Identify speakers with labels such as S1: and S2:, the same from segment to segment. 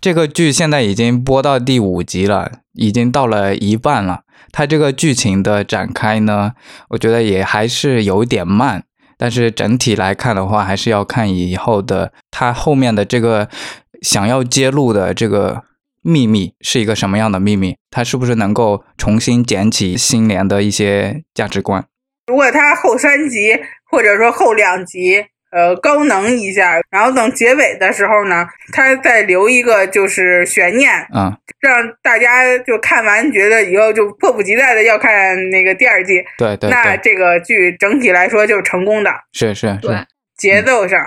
S1: 这个剧现在已经播到第五集了，已经到了一半了。它这个剧情的展开呢，我觉得也还是有点慢。但是整体来看的话，还是要看以后的它后面的这个想要揭露的这个秘密是一个什么样的秘密，它是不是能够重新捡起新年的一些价值观。
S2: 如果它后三集或者说后两集。呃，高能一下，然后等结尾的时候呢，他再留一个就是悬念，
S1: 啊，
S2: 让大家就看完觉得以后就迫不及待的要看那个第二季。
S1: 对对，
S2: 那这个剧整体来说就是成功的。
S1: 是是
S3: 是，
S2: 节奏上，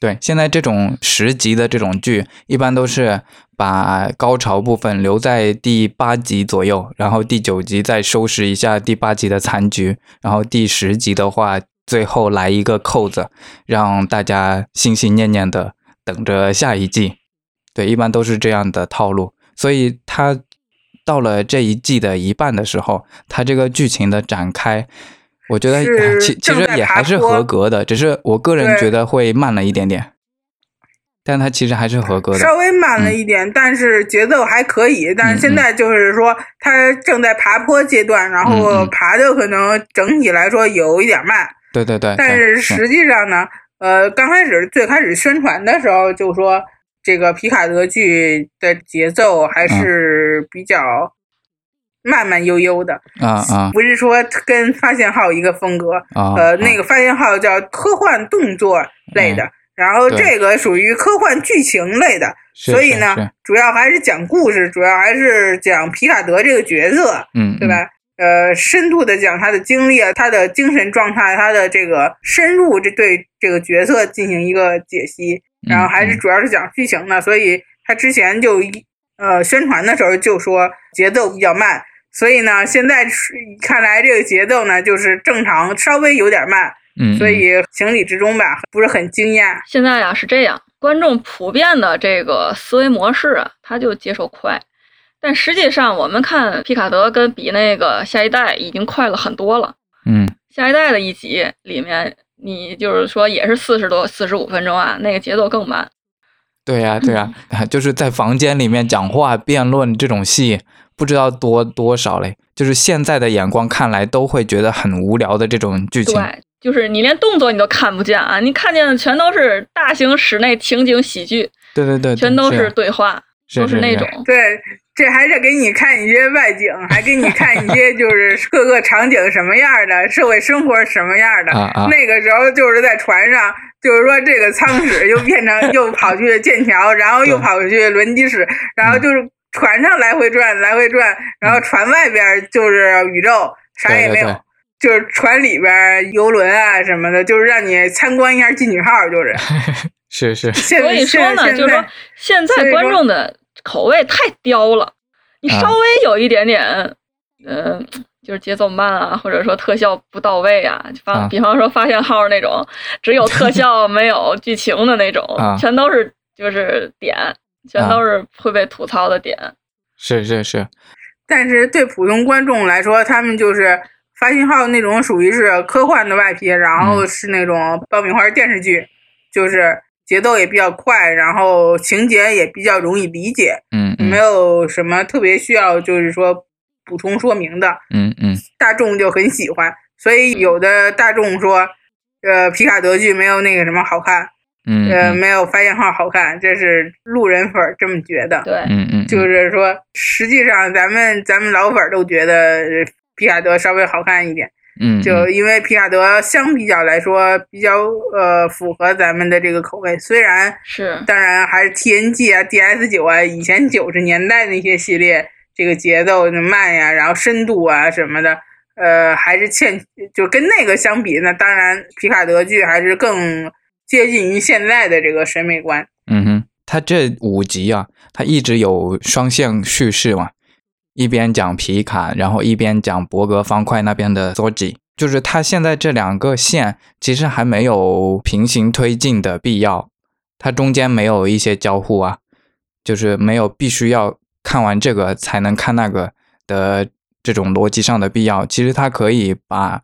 S1: 对，现在这种十集的这种剧，一般都是把高潮部分留在第八集左右，然后第九集再收拾一下第八集的残局，然后第十集的话。最后来一个扣子，让大家心心念念的等着下一季。对，一般都是这样的套路。所以他到了这一季的一半的时候，他这个剧情的展开，我觉得其其实也还是合格的，只是我个人觉得会慢了一点点。但它其实还是合格的，
S2: 稍微慢了一点，但是节奏还可以。但是现在就是说，它正在爬坡阶段，然后爬的可能整体来说有一点慢。
S1: 对对对，
S2: 但是实际上呢，呃，刚开始最开始宣传的时候就说，这个皮卡德剧的节奏还是比较慢慢悠悠的
S1: 啊啊，
S2: 不是说跟发现号一个风格
S1: 啊，
S2: 呃，那个发现号叫科幻动作类的，然后这个属于科幻剧情类的，所以呢，主要还是讲故事，主要还是讲皮卡德这个角色，
S1: 嗯，
S2: 对吧？呃，深度的讲他的经历啊，他的精神状态，他的这个深入，这对这个角色进行一个解析，然后还是主要是讲剧情的，所以他之前就呃宣传的时候就说节奏比较慢，所以呢，现在看来这个节奏呢就是正常，稍微有点慢，
S1: 嗯，
S2: 所以情理之中吧，不是很惊艳。
S3: 现在呀是这样，观众普遍的这个思维模式啊，他就接受快。但实际上，我们看皮卡德跟比那个下一代已经快了很多了。
S1: 嗯，
S3: 下一代的一集里面，你就是说也是四十多、四十五分钟啊，那个节奏更慢。
S1: 对呀，对呀，就是在房间里面讲话辩论这种戏，不知道多多少嘞。就是现在的眼光看来，都会觉得很无聊的这种剧情。
S3: 对，就是你连动作你都看不见啊，你看见的全都是大型室内情景喜剧。
S1: 对对对，
S3: 全都是对话，都
S1: 是
S3: 那种。
S2: 对。这还是给你看一些外景，还给你看一些 就是各个场景什么样的，社会生活什么样的。那个时候就是在船上，就是说这个舱室又变成 又跑去剑桥，然后又跑去轮机室，然后就是船上来回转，来回转，然后船外边就是宇宙，啥也没有，就是船里边游轮啊什么的，就是让你参观一下进取号，就是
S1: 是 是。
S3: 所以说呢，就是说现在观众的。口味太刁了，你稍微有一点点，嗯，就是节奏慢啊，或者说特效不到位啊，方比方说发现号那种，只有特 效没有剧情的那种，全都是就是点，全都是会被吐槽的点。
S1: 是是是，
S2: 但是对普通观众来说，他们就是发信号那种属于是科幻的外皮，然后是那种爆米花电视剧，就是。节奏也比较快，然后情节也比较容易理解，
S1: 嗯，
S2: 没有什么特别需要就是说补充说明的，
S1: 嗯嗯，
S2: 大众就很喜欢，所以有的大众说，呃，皮卡德剧没有那个什么好看，
S1: 嗯，
S2: 呃，没有发现号好看，这是路人粉这么觉得，
S3: 对，
S1: 嗯嗯，
S2: 就是说，实际上咱们咱们老粉都觉得皮卡德稍微好看一点。
S1: 嗯，
S2: 就因为皮卡德相比较来说比较呃符合咱们的这个口味，虽然
S3: 是
S2: 当然还是 TNG 啊、DS 九啊，以前九十年代那些系列，这个节奏慢呀，然后深度啊什么的，呃，还是欠，就跟那个相比，那当然皮卡德剧还是更接近于现在的这个审美观。
S1: 嗯哼，他这五集啊，他一直有双向叙事嘛。一边讲皮卡，然后一边讲伯格方块那边的 Zoji，就是他现在这两个线其实还没有平行推进的必要，它中间没有一些交互啊，就是没有必须要看完这个才能看那个的这种逻辑上的必要。其实它可以把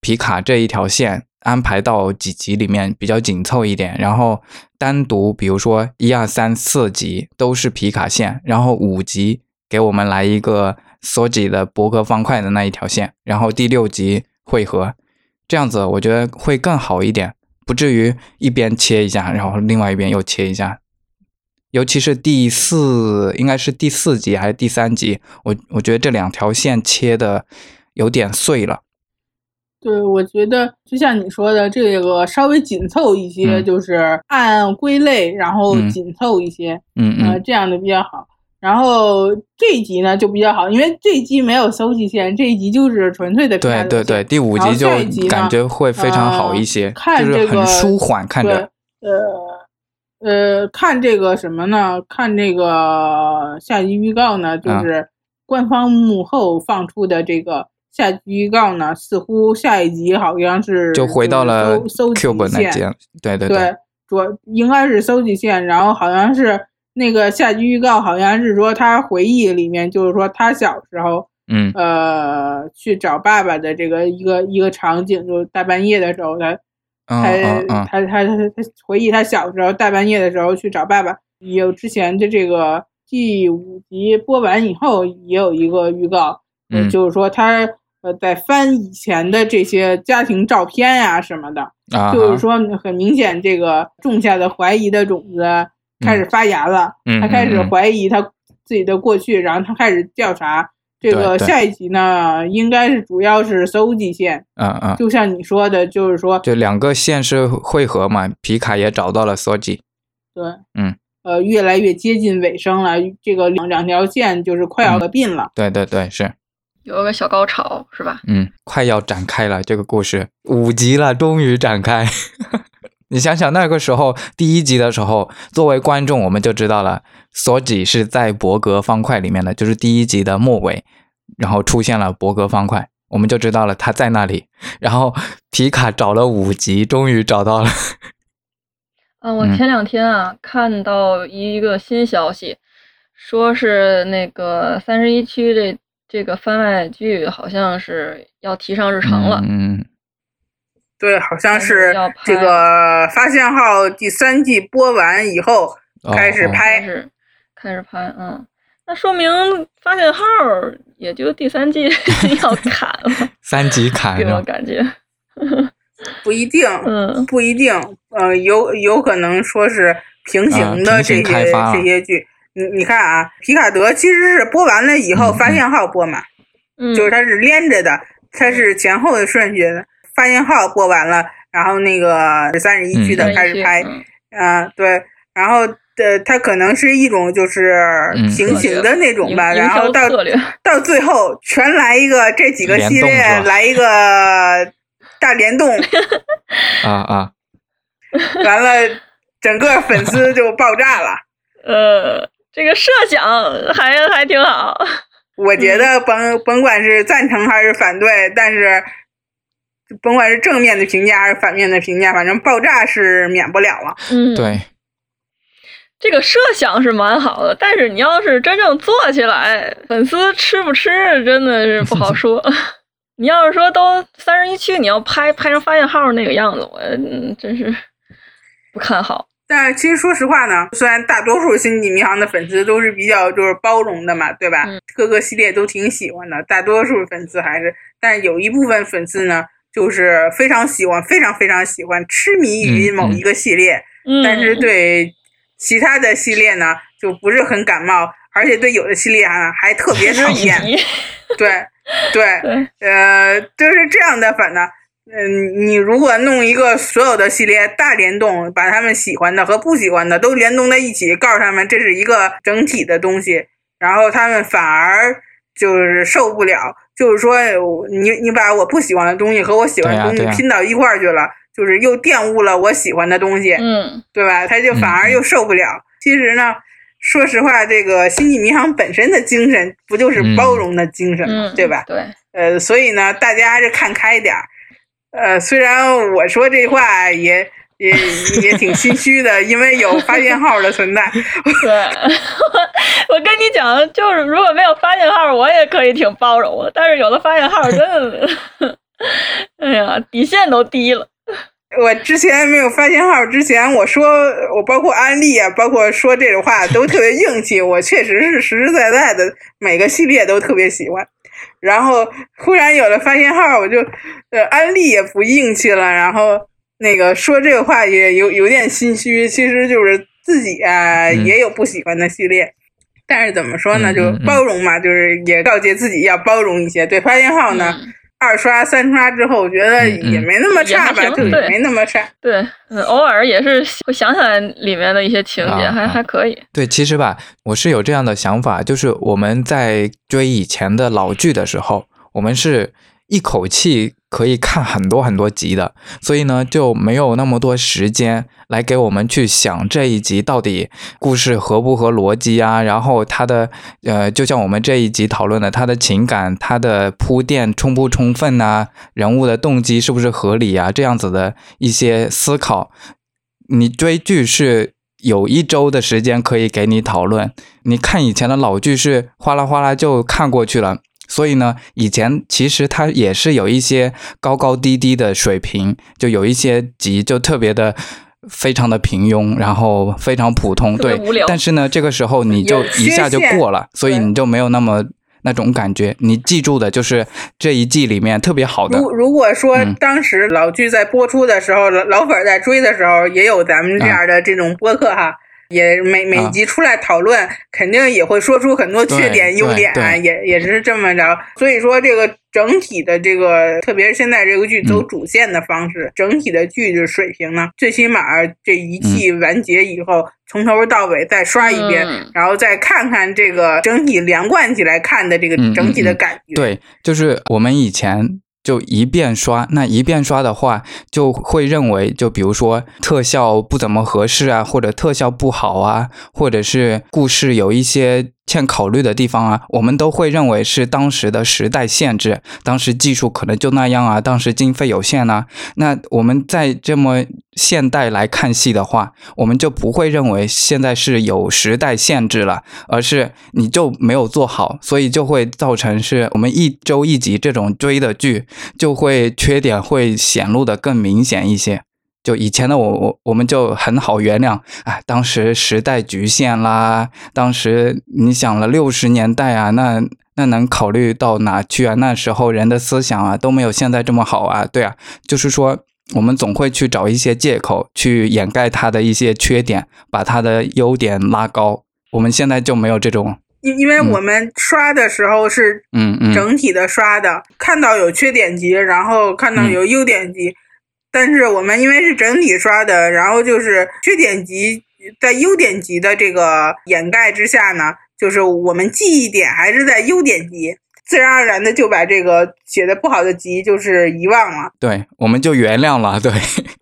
S1: 皮卡这一条线安排到几集里面比较紧凑一点，然后单独比如说一二三四集都是皮卡线，然后五集给我们来一个索吉的博格方块的那一条线，然后第六集汇合，这样子我觉得会更好一点，不至于一边切一下，然后另外一边又切一下。尤其是第四，应该是第四集还是第三集，我我觉得这两条线切的有点碎了。
S2: 对，我觉得就像你说的，这个稍微紧凑一些，就是按归类，然后紧凑一些，
S1: 嗯
S2: 嗯，这样的比较好。然后这一集呢就比较好，因为这一集没有收集线，这一集就是纯粹的
S1: 对对对，第五集就感觉会非常好一些，就是很舒缓，看着。
S2: 呃呃，看这个什么呢？看这个下集预告呢，就是官方幕后放出的这个。下集预告呢，似乎下一集好像是
S1: 就回到了
S2: 搜集线，
S1: 对对
S2: 对，主应该是搜集线，然后好像是那个下集预告，好像是说他回忆里面，就是说他小时候，
S1: 嗯。
S2: 呃，去找爸爸的这个一个一个场景，就大半夜的时候，他他他他他他回忆他小时候大半夜的时候去找爸爸，有之前的这个第五集播完以后也有一个预告，
S1: 嗯，
S2: 就是说他。呃，在翻以前的这些家庭照片呀什么的，就是说很明显，这个种下的怀疑的种子开始发芽了。他开始怀疑他自己的过去，然后他开始调查。这个下一集呢，应该是主要是搜集线。
S1: 嗯嗯，
S2: 就像你说的，就是说，
S1: 就两个线是汇合嘛，皮卡也找到了搜集。
S2: 对，
S1: 嗯，
S2: 呃，越来越接近尾声了，这个两两条线就是快要合并了。
S1: 对对对，是。
S3: 有个小高潮是吧？
S1: 嗯，快要展开了这个故事，五集了，终于展开。你想想那个时候，第一集的时候，作为观众我们就知道了，索吉是在伯格方块里面的，就是第一集的末尾，然后出现了伯格方块，我们就知道了他在那里。然后皮卡找了五集，终于找到了。
S3: 啊，我前两天啊看到一个新消息，说是那个三十一区这。这个番外剧好像是要提上日程了，
S1: 嗯，
S2: 对，好像是这个《发现号》第三季播完以后开始拍，
S3: 开始拍，嗯，那说明《发现号》也就第三季 要砍了，
S1: 三集砍，
S3: 给我感觉
S2: 不一定，
S3: 嗯，
S2: 不一定，呃，有有可能说是平行的这些这些剧。你你看啊，皮卡德其实是播完了以后，发现号播嘛，就是它是连着的，它是前后的顺序。发现号播完了，然后那个三十一区的开始拍，嗯，对，然后的它可能是一种就是平行的那种吧，然后到 到最后全来一个这几个系列来一个大联动，
S1: 啊啊，
S2: 完了整个粉丝就爆炸了，
S3: 呃。这个设想还还挺好，
S2: 我觉得甭甭管是赞成还是反对，但是甭管是正面的评价还是反面的评价，反正爆炸是免不了了。
S3: 嗯，
S1: 对，
S3: 这个设想是蛮好的，但是你要是真正做起来，粉丝吃不吃真的是不好 说。你要是说都三十一区，你要拍拍成发现号那个样子，我真是不看好。
S2: 但是其实说实话呢，虽然大多数星际迷航的粉丝都是比较就是包容的嘛，对吧？各个系列都挺喜欢的，大多数粉丝还是，但是有一部分粉丝呢，就是非常喜欢，非常非常喜欢，痴迷于某一个系列，但是对其他的系列呢，就不是很感冒，而且对有的系列啊还特别讨 厌。对对，呃，就是这样的粉呢。嗯，你如果弄一个所有的系列大联动，把他们喜欢的和不喜欢的都联动在一起，告诉他们这是一个整体的东西，然后他们反而就是受不了，就是说你你把我不喜欢的东西和我喜欢的东西拼到一块儿去了，就是又玷污了我喜欢的东西，
S3: 嗯，
S2: 对吧？他就反而又受不了。其实呢，说实话，这个星际迷航本身的精神不就是包容的精神吗？对吧？
S3: 对，
S2: 呃，所以呢，大家还是看开点儿。呃，虽然我说这话也也也挺心虚的，因为有发现号的存在。
S3: 对，我跟你讲，就是如果没有发现号，我也可以挺包容的。但是有了发现号，真的，哎呀，底线都低了。
S2: 我之前没有发信号之前，我说我包括安利啊，包括说这种话都特别硬气。我确实是实实在在的，每个系列都特别喜欢。然后忽然有了发信号，我就呃安利也不硬气了。然后那个说这个话也有有点心虚，其实就是自己啊也有不喜欢的系列，但是怎么说呢，就包容嘛，就是也告诫自己要包容一些。对发信号呢。二刷三刷之后，我觉得也没那么差吧，就没那么差。
S3: 对，偶尔也是会想起来里面的一些情节，还还可以。
S1: 对，其实吧，我是有这样的想法，就是我们在追以前的老剧的时候，我们是。一口气可以看很多很多集的，所以呢就没有那么多时间来给我们去想这一集到底故事合不合逻辑啊，然后它的呃，就像我们这一集讨论的，它的情感、它的铺垫充不充分呐，人物的动机是不是合理啊，这样子的一些思考，你追剧是有一周的时间可以给你讨论，你看以前的老剧是哗啦哗啦就看过去了。所以呢，以前其实它也是有一些高高低低的水平，就有一些集就特别的非常的平庸，然后非常普通，对。但是呢，这个时候你就一下就过了，所以你就没有那么那种感觉。你记住的就是这一季里面特别好的。
S2: 如如果说当时老剧在播出的时候，老粉在追的时候，也有咱们这样的这种播客哈。也每每集出来讨论，肯定也会说出很多缺点、优点啊，也也是这么着。所以说，这个整体的这个，特别是现在这个剧走主线的方式，整体的剧的水平呢，最起码这一季完结以后，从头到尾再刷一遍，然后再看看这个整体连贯起来看的这个整体的感觉。
S1: 对，就是我们以前。就一遍刷，那一遍刷的话，就会认为，就比如说特效不怎么合适啊，或者特效不好啊，或者是故事有一些。欠考虑的地方啊，我们都会认为是当时的时代限制，当时技术可能就那样啊，当时经费有限呢。那我们在这么现代来看戏的话，我们就不会认为现在是有时代限制了，而是你就没有做好，所以就会造成是我们一周一集这种追的剧，就会缺点会显露的更明显一些。就以前的我我我们就很好原谅，哎，当时时代局限啦，当时你想了六十年代啊，那那能考虑到哪去啊？那时候人的思想啊都没有现在这么好啊，对啊，就是说我们总会去找一些借口去掩盖他的一些缺点，把他的优点拉高。我们现在就没有这种，
S2: 因因为我们刷的时候是嗯嗯整体的刷的，看到有缺点集，然后看到有优点集。但是我们因为是整体刷的，然后就是缺点级在优点级的这个掩盖之下呢，就是我们记忆点还是在优点级，自然而然的就把这个写的不好的集就是遗忘了。
S1: 对，我们就原谅了。对，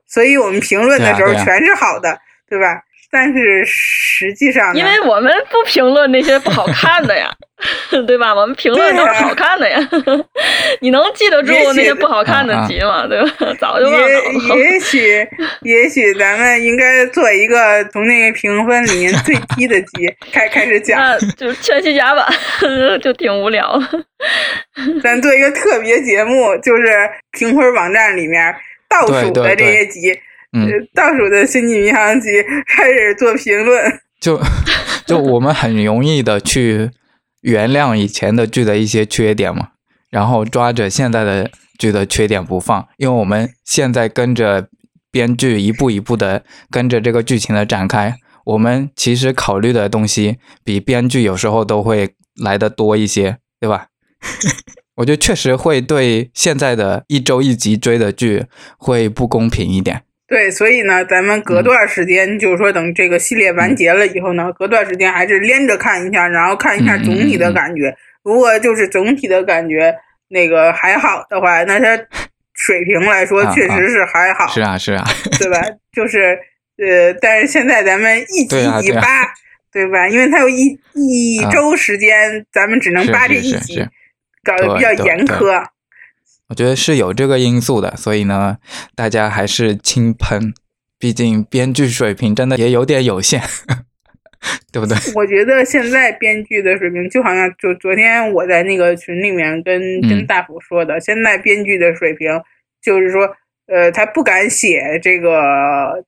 S2: 所以我们评论的时候全是好的，对吧？但是实际上，
S3: 因为我们不评论那些不好看的呀，对吧？我们评论都是好看的呀。你能记得住那些不好看的集吗？对吧？早就忘了。
S2: 也也许，也许咱们应该做一个从那个评分里面最低的集开开始讲。
S3: 那就全息甲吧，就挺无聊。
S2: 咱做一个特别节目，就是评分网站里面倒数的这些集。嗯，倒数的《星际迷航集》开始做评论，
S1: 就 就我们很容易的去原谅以前的剧的一些缺点嘛，然后抓着现在的剧的缺点不放，因为我们现在跟着编剧一步一步的跟着这个剧情的展开，我们其实考虑的东西比编剧有时候都会来的多一些，对吧？我觉得确实会对现在的一周一集追的剧会不公平一点。
S2: 对，所以呢，咱们隔段时间，就是说等这个系列完结了以后呢，隔段时间还是连着看一下，然后看一下总体的感觉。如果就是总体的感觉那个还好的话，那它水平来说确实是还好。
S1: 是啊，是啊，
S2: 对吧？就是呃，但是现在咱们一集一扒，对吧？因为它有一一周时间，咱们只能扒这一集，搞得比较严苛。
S1: 我觉得是有这个因素的，所以呢，大家还是轻喷，毕竟编剧水平真的也有点有限，对不对？
S2: 我觉得现在编剧的水平，就好像就昨天我在那个群里面跟跟大福说的，现在编剧的水平就是说，呃，他不敢写这个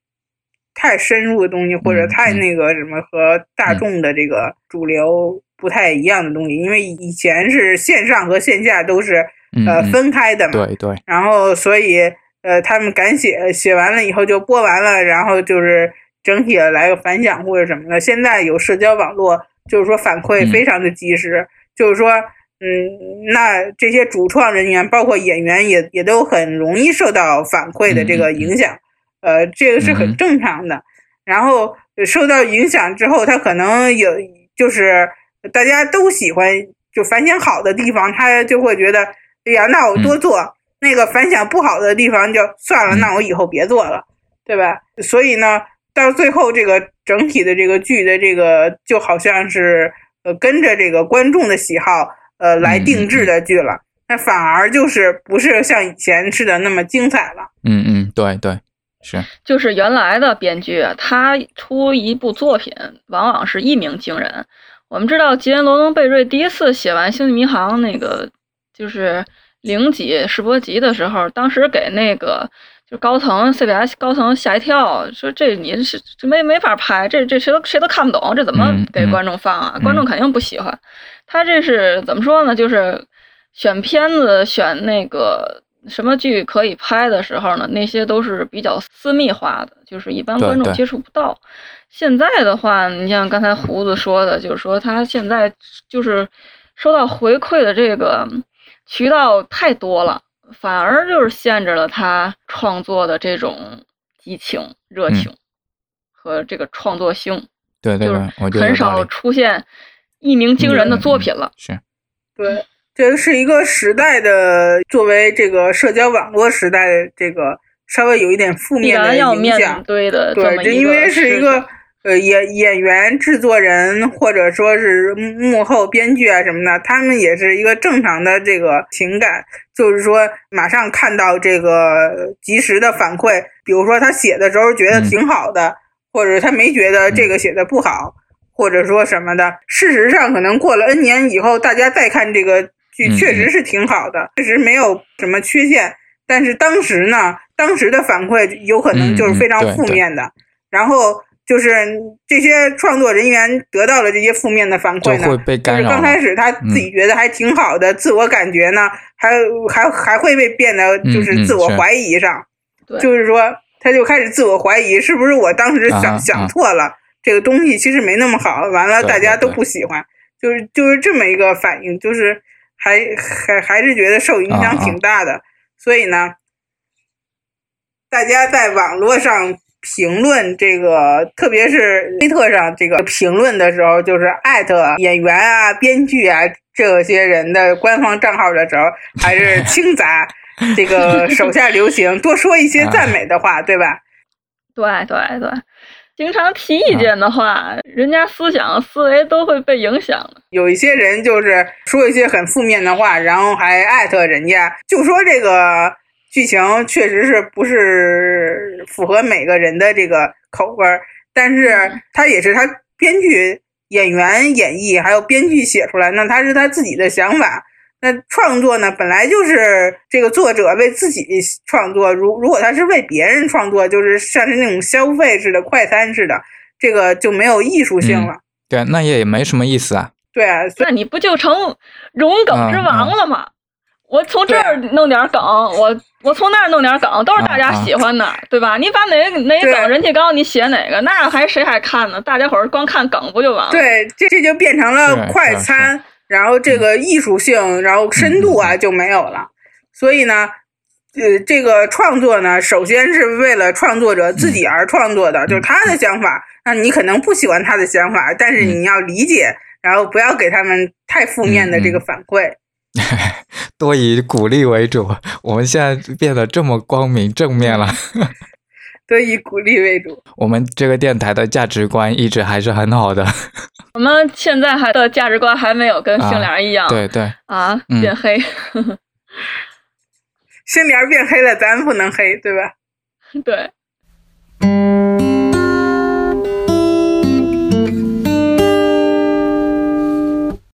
S2: 太深入的东西，或者太那个什么和大众的这个主流不太一样的东西，因为以前是线上和线下都是呃分开的嘛。
S1: 对对。
S2: 然后所以呃，他们敢写，写完了以后就播完了，然后就是整体的来个反响或者什么的。现在有社交网络，就是说反馈非常的及时，就是说。嗯，那这些主创人员，包括演员，也也都很容易受到反馈的这个影响，呃，这个是很正常的。然后受到影响之后，他可能有，就是大家都喜欢，就反响好的地方，他就会觉得，哎呀，那我多做；那个反响不好的地方，就算了，那我以后别做了，对吧？所以呢，到最后这个整体的这个剧的这个，就好像是呃跟着这个观众的喜好。呃，来定制的剧了，那反而就是不是像以前似的那么精彩了。
S1: 嗯嗯，对对，是。
S3: 就是原来的编剧，他出一部作品，往往是一鸣惊人。我们知道，吉恩·罗登·贝瑞第一次写完《星际迷航》那个就是零几试播集的时候，当时给那个就高层 CBS 高层吓一跳，说这你是这没没法拍，这这谁都谁都看不懂，这怎么给观众放啊？观众肯定不喜欢。他这是怎么说呢？就是选片子、选那个什么剧可以拍的时候呢，那些都是比较私密化的，就是一般观众接触不到。现在的话，你像刚才胡子说的，就是说他现在就是收到回馈的这个渠道太多了，反而就是限制了他创作的这种激情、热情和这个创作性。
S1: 对对
S3: 对，很少出现。一鸣惊人的作品了，
S1: 是，
S2: 对，这是一个时代的，作为这个社交网络时代，这个稍微有一点负面的影响，
S3: 对的，
S2: 对，这因为是一个呃演演员、制作人或者说是幕后编剧啊什么的，他们也是一个正常的这个情感，就是说马上看到这个及时的反馈，比如说他写的时候觉得挺好的，或者他没觉得这个写的不好。或者说什么的，事实上可能过了 N 年以后，大家再看这个剧，确实是挺好的，确实没有什么缺陷。但是当时呢，当时的反馈有可能就是非常负面的。然后就是这些创作人员得到了这些负面的反馈呢，就是刚开始他自己觉得还挺好的，自我感觉呢，还还还会被变得就是自我怀疑上，就是说他就开始自我怀疑，是不是我当时想想错了。这个东西其实没那么好，完了大家都不喜欢，就是就是这么一个反应，就是还还还是觉得受影响挺大的，所以呢，大家在网络上评论这个，特别是推特上这个评论的时候，就是艾特演员啊、编剧啊这些人的官方账号的时候，还是轻砸这个 手下留情，多说一些赞美的话，对吧？
S3: 对对对。经常提意见的话，人家思想思维都会被影响
S2: 有一些人就是说一些很负面的话，然后还艾特人家，就说这个剧情确实是不是符合每个人的这个口味儿，但是他也是他编剧、演员演绎，还有编剧写出来，那他是他自己的想法。那创作呢，本来就是这个作者为自己创作。如如果他是为别人创作，就是像是那种消费式的、快餐似的，这个就没有艺术性了。
S1: 对，那也没什么意思啊。
S2: 对啊，
S3: 那你不就成荣梗之王了吗？我从这儿弄点梗，我我从那儿弄点梗，都是大家喜欢的，对吧？你把哪哪梗人气高，你写哪个，那还谁还看呢？大家伙儿光看梗不就完了？
S2: 对，这这就变成了快餐。然后这个艺术性，然后深度啊就没有了。所以呢，呃，这个创作呢，首先是为了创作者自己而创作的，就是他的想法。那你可能不喜欢他的想法，但是你要理解，然后不要给他们太负面的这个反馈。
S1: 多以鼓励为主。我们现在变得这么光明正面了。
S2: 多以鼓励为主。
S1: 我们这个电台的价值观一直还是很好的。
S3: 我们现在还的价值观还没有跟星莲一样，
S1: 对对
S3: 啊，变黑。
S2: 星莲变黑了，咱不能黑，对吧？
S3: 对。